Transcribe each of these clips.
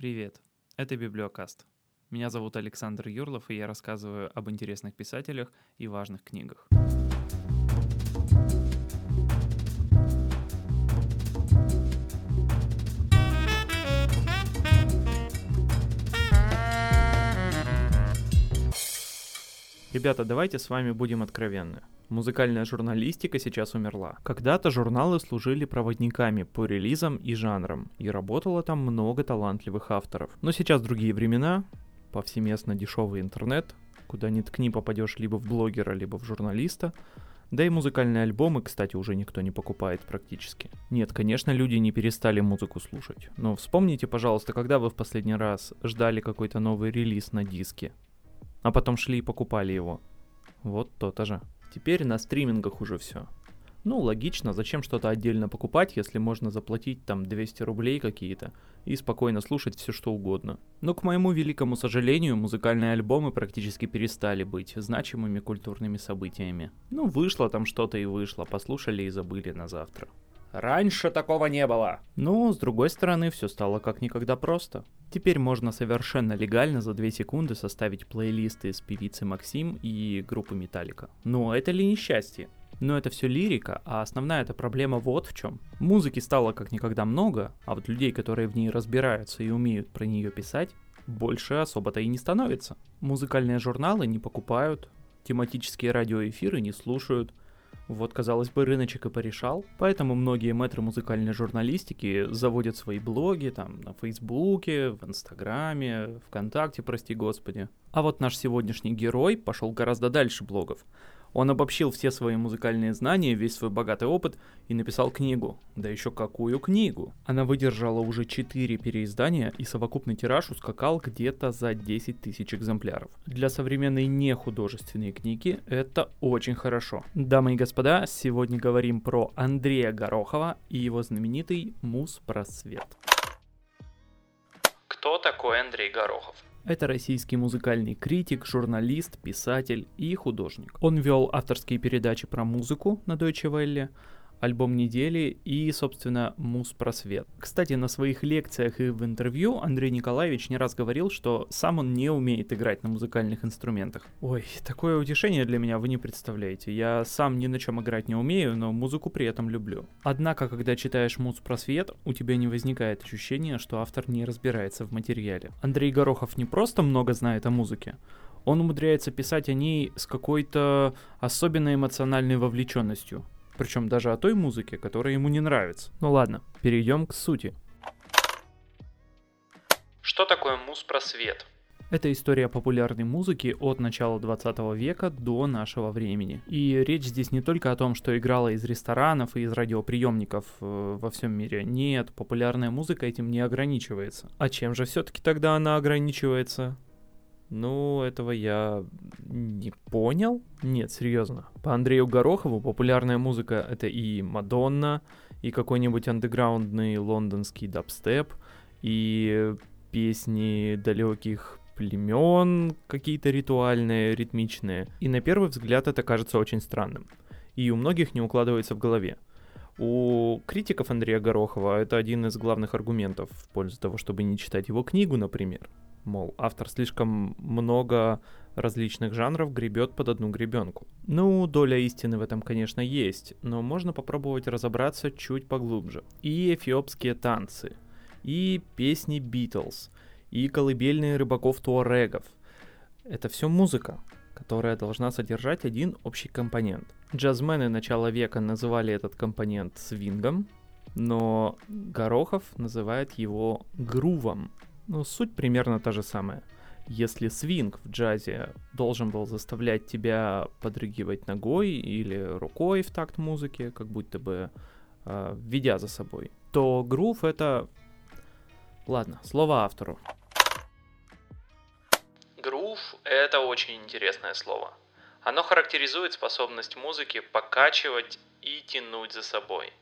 Привет, это Библиокаст. Меня зовут Александр Юрлов, и я рассказываю об интересных писателях и важных книгах. Ребята, давайте с вами будем откровенны. Музыкальная журналистика сейчас умерла. Когда-то журналы служили проводниками по релизам и жанрам, и работало там много талантливых авторов. Но сейчас другие времена, повсеместно дешевый интернет, куда ни ткни попадешь либо в блогера, либо в журналиста, да и музыкальные альбомы, кстати, уже никто не покупает практически. Нет, конечно, люди не перестали музыку слушать. Но вспомните, пожалуйста, когда вы в последний раз ждали какой-то новый релиз на диске, а потом шли и покупали его. Вот то-то же. Теперь на стримингах уже все. Ну, логично, зачем что-то отдельно покупать, если можно заплатить там 200 рублей какие-то и спокойно слушать все что угодно. Но, к моему великому сожалению, музыкальные альбомы практически перестали быть значимыми культурными событиями. Ну, вышло там что-то и вышло, послушали и забыли на завтра. Раньше такого не было. Но, с другой стороны, все стало как никогда просто. Теперь можно совершенно легально за 2 секунды составить плейлисты с певицы Максим и группы Металлика. Но это ли несчастье? Но это все лирика, а основная эта проблема вот в чем. Музыки стало как никогда много, а вот людей, которые в ней разбираются и умеют про нее писать, больше особо-то и не становится. Музыкальные журналы не покупают, тематические радиоэфиры не слушают, вот, казалось бы, рыночек и порешал, поэтому многие мэтры музыкальной журналистики заводят свои блоги там на Фейсбуке, в Инстаграме, ВКонтакте, прости господи. А вот наш сегодняшний герой пошел гораздо дальше блогов. Он обобщил все свои музыкальные знания, весь свой богатый опыт и написал книгу. Да еще какую книгу? Она выдержала уже 4 переиздания и совокупный тираж ускакал где-то за 10 тысяч экземпляров. Для современной нехудожественной книги это очень хорошо. Дамы и господа, сегодня говорим про Андрея Горохова и его знаменитый «Муз-просвет». Кто такой Андрей Горохов? Это российский музыкальный критик, журналист, писатель и художник. Он вел авторские передачи про музыку на Deutsche Welle, альбом недели и, собственно, Муз Просвет. Кстати, на своих лекциях и в интервью Андрей Николаевич не раз говорил, что сам он не умеет играть на музыкальных инструментах. Ой, такое утешение для меня вы не представляете. Я сам ни на чем играть не умею, но музыку при этом люблю. Однако, когда читаешь Муз Просвет, у тебя не возникает ощущения, что автор не разбирается в материале. Андрей Горохов не просто много знает о музыке, он умудряется писать о ней с какой-то особенной эмоциональной вовлеченностью причем даже о той музыке, которая ему не нравится. Ну ладно, перейдем к сути. Что такое муз-просвет? Это история популярной музыки от начала 20 века до нашего времени. И речь здесь не только о том, что играла из ресторанов и из радиоприемников э, во всем мире. Нет, популярная музыка этим не ограничивается. А чем же все-таки тогда она ограничивается? Ну, этого я не понял. Нет, серьезно. По Андрею Горохову популярная музыка — это и Мадонна, и какой-нибудь андеграундный лондонский дабстеп, и песни далеких племен, какие-то ритуальные, ритмичные. И на первый взгляд это кажется очень странным. И у многих не укладывается в голове. У критиков Андрея Горохова это один из главных аргументов в пользу того, чтобы не читать его книгу, например. Мол, автор слишком много различных жанров гребет под одну гребенку. Ну, доля истины в этом, конечно, есть, но можно попробовать разобраться чуть поглубже. И эфиопские танцы, и песни Битлз, и колыбельные рыбаков-туарегов. Это все музыка, которая должна содержать один общий компонент. Джазмены начала века называли этот компонент свингом, но Горохов называет его грувом. Ну, суть примерно та же самая. Если свинг в джазе должен был заставлять тебя подрыгивать ногой или рукой в такт музыки, как будто бы э, ведя за собой, то грув это... Ладно, слово автору. Грув — это очень интересное слово. Оно характеризует способность музыки покачивать и тянуть за собой.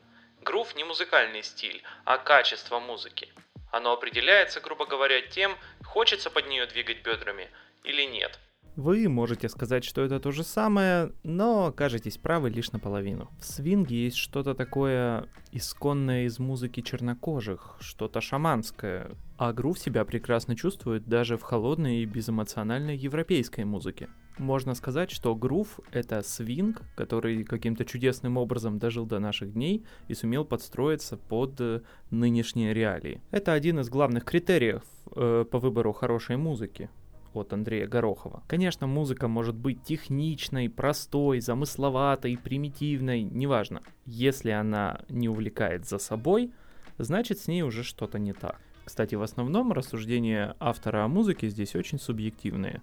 Грув не музыкальный стиль, а качество музыки. Оно определяется, грубо говоря, тем, хочется под нее двигать бедрами или нет. Вы можете сказать, что это то же самое, но окажетесь правы лишь наполовину. В свинге есть что-то такое исконное из музыки чернокожих, что-то шаманское, а грув себя прекрасно чувствует даже в холодной и безэмоциональной европейской музыке. Можно сказать, что грув — это свинг, который каким-то чудесным образом дожил до наших дней и сумел подстроиться под э, нынешние реалии. Это один из главных критериев э, по выбору хорошей музыки от Андрея Горохова. Конечно, музыка может быть техничной, простой, замысловатой, примитивной, неважно. Если она не увлекает за собой, значит с ней уже что-то не так. Кстати, в основном рассуждения автора о музыке здесь очень субъективные.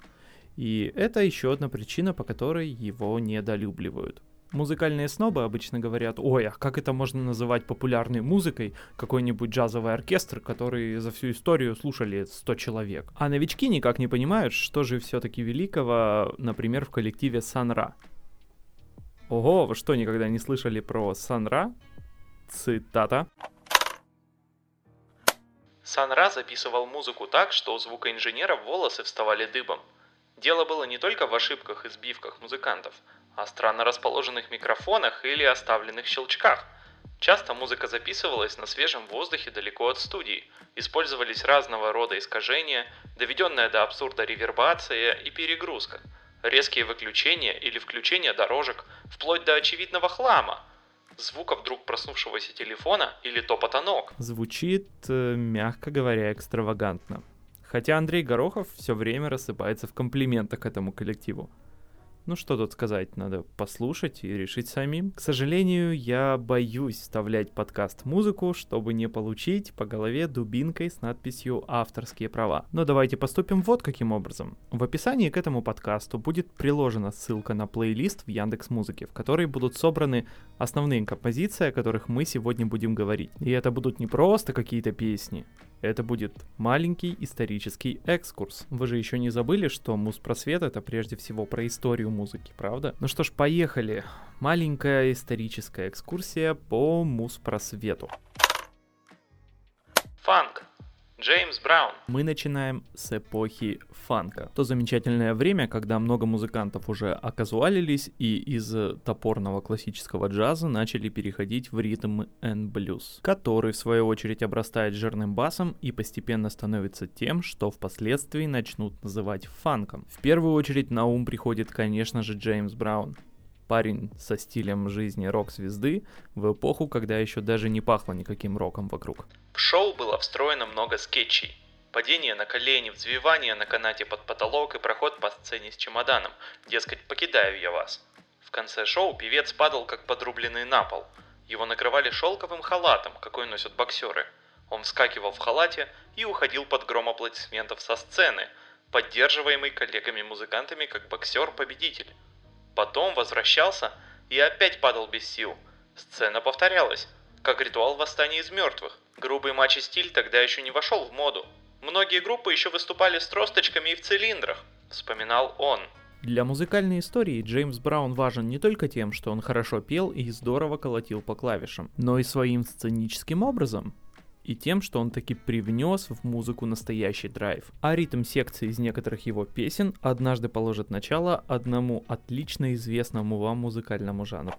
И это еще одна причина, по которой его недолюбливают. Музыкальные снобы обычно говорят, ой, а как это можно называть популярной музыкой какой-нибудь джазовый оркестр, который за всю историю слушали 100 человек. А новички никак не понимают, что же все-таки великого, например, в коллективе Санра. Ого, вы что, никогда не слышали про Санра? Цитата. Санра записывал музыку так, что у звукоинженеров волосы вставали дыбом. Дело было не только в ошибках и сбивках музыкантов – о странно расположенных микрофонах или оставленных щелчках. Часто музыка записывалась на свежем воздухе далеко от студии, использовались разного рода искажения, доведенная до абсурда ревербация и перегрузка, резкие выключения или включения дорожек, вплоть до очевидного хлама, звука вдруг проснувшегося телефона или топота ног. Звучит, э, мягко говоря, экстравагантно. Хотя Андрей Горохов все время рассыпается в комплиментах этому коллективу. Ну что тут сказать, надо послушать и решить самим. К сожалению, я боюсь вставлять подкаст музыку, чтобы не получить по голове дубинкой с надписью «Авторские права». Но давайте поступим вот каким образом. В описании к этому подкасту будет приложена ссылка на плейлист в Яндекс Музыке, в которой будут собраны основные композиции, о которых мы сегодня будем говорить. И это будут не просто какие-то песни, это будет маленький исторический экскурс. Вы же еще не забыли, что Муспросвет это прежде всего про историю музыки, правда? Ну что ж, поехали. Маленькая историческая экскурсия по Муспросвету. Фанк Джеймс Браун. Мы начинаем с эпохи фанка. То замечательное время, когда много музыкантов уже оказуалились и из топорного классического джаза начали переходить в ритм and блюз, который в свою очередь обрастает жирным басом и постепенно становится тем, что впоследствии начнут называть фанком. В первую очередь на ум приходит, конечно же, Джеймс Браун парень со стилем жизни рок-звезды в эпоху, когда еще даже не пахло никаким роком вокруг. В шоу было встроено много скетчей. Падение на колени, взвивание на канате под потолок и проход по сцене с чемоданом. Дескать, покидаю я вас. В конце шоу певец падал как подрубленный на пол. Его накрывали шелковым халатом, какой носят боксеры. Он вскакивал в халате и уходил под гром аплодисментов со сцены, поддерживаемый коллегами-музыкантами как боксер-победитель. Потом возвращался и опять падал без сил. Сцена повторялась, как ритуал восстания из мертвых. Грубый матчи-стиль тогда еще не вошел в моду. Многие группы еще выступали с тросточками и в цилиндрах, вспоминал он. Для музыкальной истории Джеймс Браун важен не только тем, что он хорошо пел и здорово колотил по клавишам, но и своим сценическим образом и тем, что он таки привнес в музыку настоящий драйв. А ритм секции из некоторых его песен однажды положит начало одному отлично известному вам музыкальному жанру.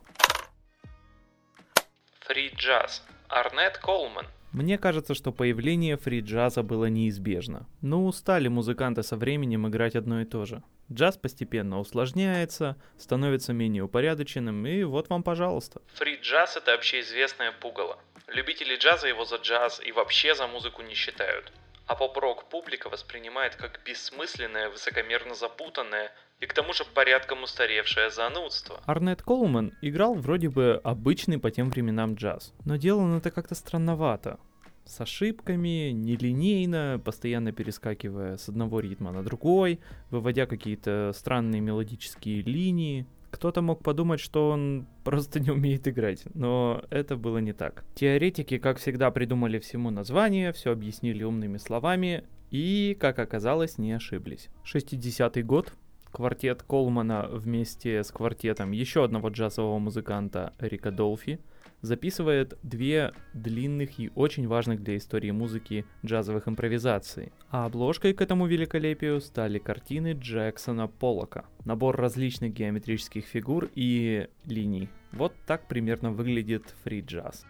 Фри-джаз. Арнет Колман. Мне кажется, что появление фри-джаза было неизбежно. Но устали музыканты со временем играть одно и то же. Джаз постепенно усложняется, становится менее упорядоченным, и вот вам пожалуйста. Фри-джаз — это общеизвестное пугало. Любители джаза его за джаз и вообще за музыку не считают. А поп-рок публика воспринимает как бессмысленное, высокомерно запутанное и к тому же порядком устаревшее занудство. Арнет Колман играл вроде бы обычный по тем временам джаз, но делал он это как-то странновато. С ошибками, нелинейно, постоянно перескакивая с одного ритма на другой, выводя какие-то странные мелодические линии. Кто-то мог подумать, что он просто не умеет играть, но это было не так. Теоретики, как всегда, придумали всему название, все объяснили умными словами и, как оказалось, не ошиблись. 60-й год, квартет Колмана вместе с квартетом еще одного джазового музыканта Рика Долфи записывает две длинных и очень важных для истории музыки джазовых импровизаций. А обложкой к этому великолепию стали картины Джексона Поллока. Набор различных геометрических фигур и линий. Вот так примерно выглядит фри джаз.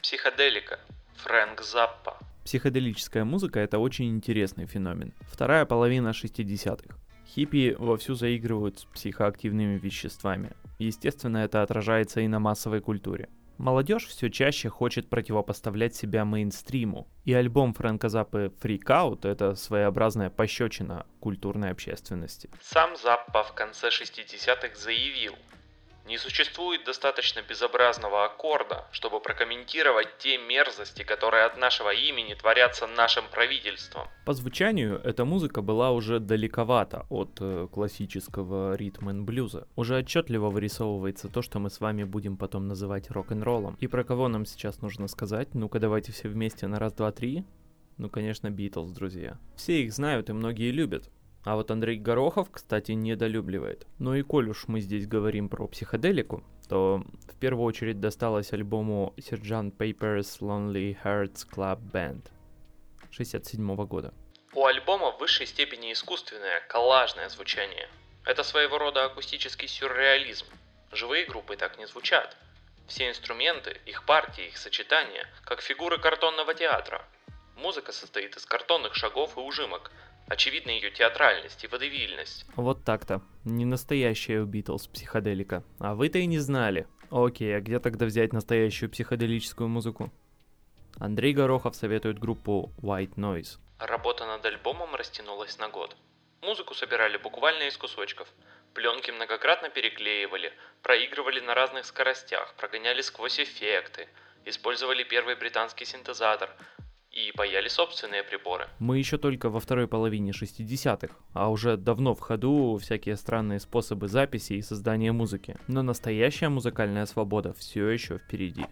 Психоделика. Фрэнк Заппа. Психоделическая музыка — это очень интересный феномен. Вторая половина 60-х. Хиппи вовсю заигрывают с психоактивными веществами. Естественно, это отражается и на массовой культуре. Молодежь все чаще хочет противопоставлять себя мейнстриму, и альбом Фрэнка Заппы «Freak Out» — это своеобразная пощечина культурной общественности. Сам Заппа в конце 60-х заявил, не существует достаточно безобразного аккорда, чтобы прокомментировать те мерзости, которые от нашего имени творятся нашим правительством. По звучанию эта музыка была уже далековата от э, классического ритма и блюза. Уже отчетливо вырисовывается то, что мы с вами будем потом называть рок-н-роллом. И про кого нам сейчас нужно сказать? Ну-ка давайте все вместе на раз, два, три. Ну, конечно, Битлз, друзья. Все их знают и многие любят. А вот Андрей Горохов, кстати, недолюбливает. Ну и коль уж мы здесь говорим про психоделику, то в первую очередь досталось альбому Sgt. Paper's Lonely Hearts Club Band 67 года. У альбома в высшей степени искусственное, коллажное звучание. Это своего рода акустический сюрреализм. Живые группы так не звучат. Все инструменты, их партии, их сочетания, как фигуры картонного театра. Музыка состоит из картонных шагов и ужимок, Очевидна ее театральность и водевильность. Вот так-то. Не настоящая у Битлз психоделика. А вы-то и не знали. Окей, а где тогда взять настоящую психоделическую музыку? Андрей Горохов советует группу White Noise. Работа над альбомом растянулась на год. Музыку собирали буквально из кусочков. Пленки многократно переклеивали, проигрывали на разных скоростях, прогоняли сквозь эффекты, использовали первый британский синтезатор, и паяли собственные приборы. Мы еще только во второй половине 60-х, а уже давно в ходу всякие странные способы записи и создания музыки. Но настоящая музыкальная свобода все еще впереди.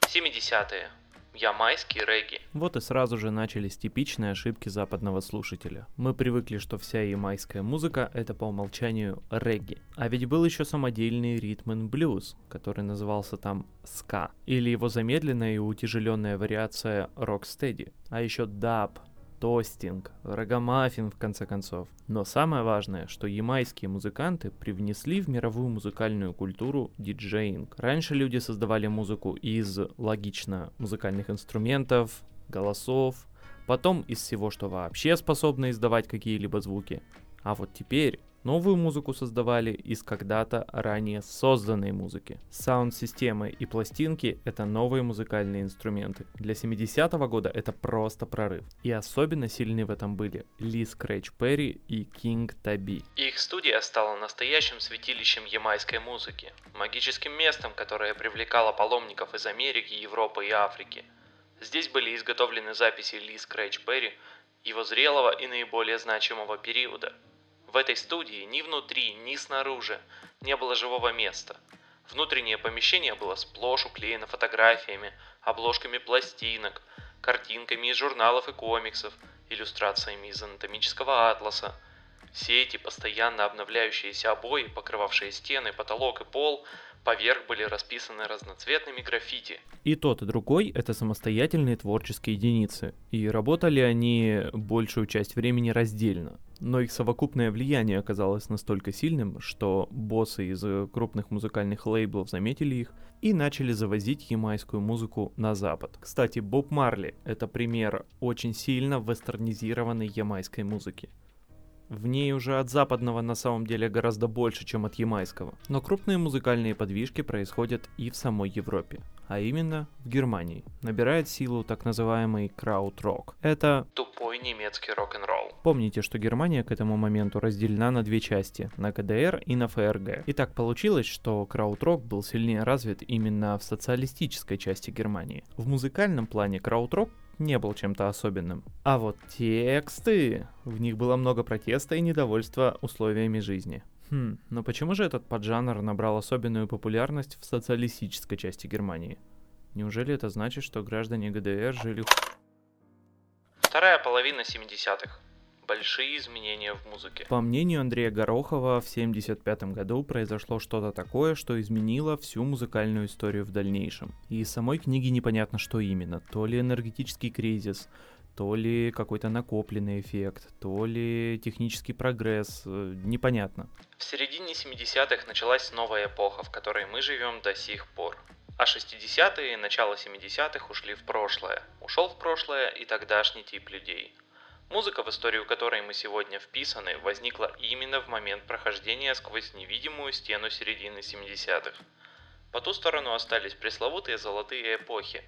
70-е. Ямайский регги. Вот и сразу же начались типичные ошибки западного слушателя. Мы привыкли, что вся ямайская музыка — это по умолчанию регги. А ведь был еще самодельный ритм и блюз, который назывался там ска, или его замедленная и утяжеленная вариация рокстеди, а еще даб, тостинг, рогомаффин в конце концов. Но самое важное, что ямайские музыканты привнесли в мировую музыкальную культуру диджеинг. Раньше люди создавали музыку из, логично, музыкальных инструментов, голосов, потом из всего, что вообще способно издавать какие-либо звуки. А вот теперь Новую музыку создавали из когда-то ранее созданной музыки. Саунд-системы и пластинки — это новые музыкальные инструменты. Для 70-го года это просто прорыв. И особенно сильны в этом были Ли Скретч Перри и Кинг Таби. Их студия стала настоящим святилищем ямайской музыки, магическим местом, которое привлекало паломников из Америки, Европы и Африки. Здесь были изготовлены записи Ли Скретч Перри, его зрелого и наиболее значимого периода — в этой студии ни внутри, ни снаружи не было живого места. Внутреннее помещение было сплошь уклеено фотографиями, обложками пластинок, картинками из журналов и комиксов, иллюстрациями из анатомического атласа. Все эти постоянно обновляющиеся обои, покрывавшие стены, потолок и пол, Поверх были расписаны разноцветными граффити. И тот, и другой — это самостоятельные творческие единицы, и работали они большую часть времени раздельно. Но их совокупное влияние оказалось настолько сильным, что боссы из крупных музыкальных лейблов заметили их и начали завозить ямайскую музыку на запад. Кстати, Боб Марли — это пример очень сильно вестернизированной ямайской музыки. В ней уже от западного на самом деле гораздо больше, чем от ямайского. Но крупные музыкальные подвижки происходят и в самой Европе, а именно в Германии. Набирает силу так называемый крауд-рок. Это тупой немецкий рок-н-ролл. Помните, что Германия к этому моменту разделена на две части, на КДР и на ФРГ. И так получилось, что крауд-рок был сильнее развит именно в социалистической части Германии. В музыкальном плане крауд-рок не был чем-то особенным. А вот тексты, в них было много протеста и недовольства условиями жизни. Хм, но почему же этот поджанр набрал особенную популярность в социалистической части Германии? Неужели это значит, что граждане ГДР жили... Вторая половина 70-х. большие изменения в музыке. По мнению Андрея Горохова, в 1975 году произошло что-то такое, что изменило всю музыкальную историю в дальнейшем. И из самой книги непонятно, что именно. То ли энергетический кризис, то ли какой-то накопленный эффект, то ли технический прогресс, э, непонятно. В середине 70-х началась новая эпоха, в которой мы живем до сих пор. А 60-е и начало 70-х ушли в прошлое. Ушел в прошлое и тогдашний тип людей. Музыка, в историю которой мы сегодня вписаны, возникла именно в момент прохождения сквозь невидимую стену середины 70-х. По ту сторону остались пресловутые золотые эпохи.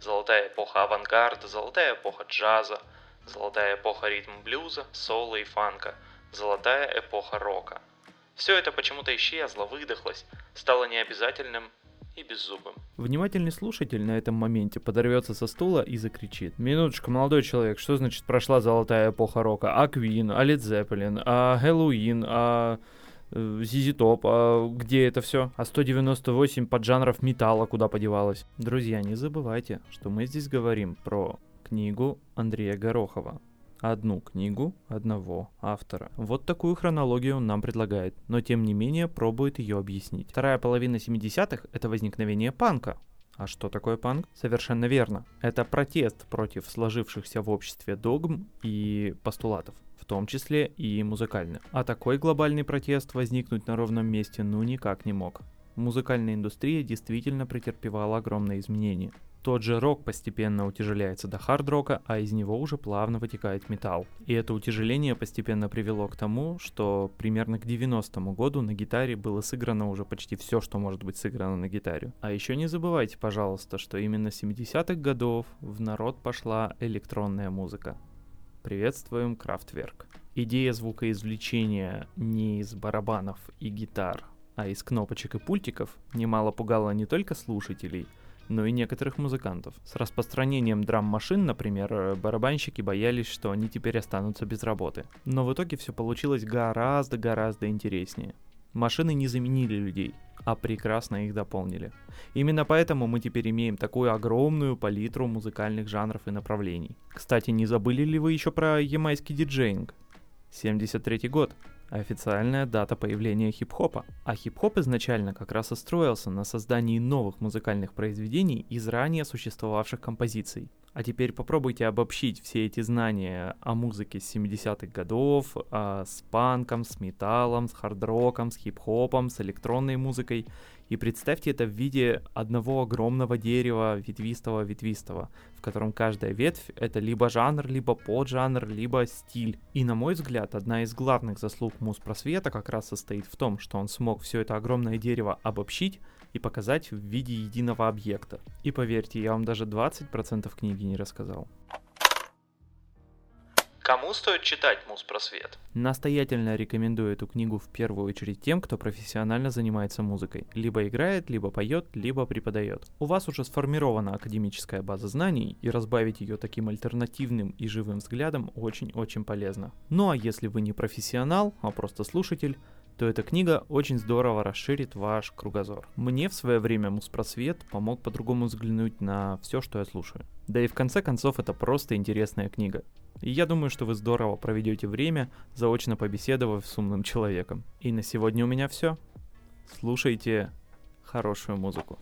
Золотая эпоха авангарда, золотая эпоха джаза, золотая эпоха ритм-блюза, соло и фанка, золотая эпоха рока. Все это почему-то исчезло, выдохлось, стало необязательным и беззубым. Внимательный слушатель на этом моменте подорвется со стула и закричит. Минуточку, молодой человек, что значит прошла золотая эпоха рока? А Квин, а Лед Зеппелин, а Хэллоуин, а Зизи Топ, а где это все? А 198 поджанров металла куда подевалось? Друзья, не забывайте, что мы здесь говорим про книгу Андрея Горохова одну книгу одного автора. Вот такую хронологию он нам предлагает, но тем не менее пробует ее объяснить. Вторая половина 70-х — это возникновение панка. А что такое панк? Совершенно верно. Это протест против сложившихся в обществе догм и постулатов том числе и музыкальных. А такой глобальный протест возникнуть на ровном месте ну никак не мог. Музыкальная индустрия действительно претерпевала огромные изменения. Тот же рок постепенно утяжеляется до хард-рока, а из него уже плавно вытекает металл. И это утяжеление постепенно привело к тому, что примерно к 90-му году на гитаре было сыграно уже почти все, что может быть сыграно на гитаре. А еще не забывайте, пожалуйста, что именно с 70-х годов в народ пошла электронная музыка. Приветствуем Крафтверк. Идея звукоизвлечения не из барабанов и гитар, а из кнопочек и пультиков немало пугала не только слушателей – но и некоторых музыкантов. С распространением драм-машин, например, барабанщики боялись, что они теперь останутся без работы. Но в итоге все получилось гораздо-гораздо интереснее. Машины не заменили людей, а прекрасно их дополнили. Именно поэтому мы теперь имеем такую огромную палитру музыкальных жанров и направлений. Кстати, не забыли ли вы еще про ямайский диджейнг? 73 год официальная дата появления хип-хопа. А хип-хоп изначально как раз и строился на создании новых музыкальных произведений из ранее существовавших композиций. А теперь попробуйте обобщить все эти знания о музыке с 70-х годов, а, с панком, с металлом, с хард-роком, с хип-хопом, с электронной музыкой и представьте это в виде одного огромного дерева ветвистого-ветвистого, в котором каждая ветвь — это либо жанр, либо поджанр, либо стиль. И, на мой взгляд, одна из главных заслуг Муспросвета как раз состоит в том, что он смог все это огромное дерево обобщить и показать в виде единого объекта. И поверьте, я вам даже 20% книги не рассказал. Кому стоит читать Муспросвет? Настоятельно рекомендую эту книгу в первую очередь тем, кто профессионально занимается музыкой. Либо играет, либо поет, либо преподает. У вас уже сформирована академическая база знаний, и разбавить ее таким альтернативным и живым взглядом очень-очень полезно. Ну а если вы не профессионал, а просто слушатель, то эта книга очень здорово расширит ваш кругозор. Мне в свое время Муспросвет помог по-другому взглянуть на все, что я слушаю. Да и в конце концов это просто интересная книга. И я думаю, что вы здорово проведете время, заочно побеседовав с умным человеком. И на сегодня у меня все. Слушайте хорошую музыку.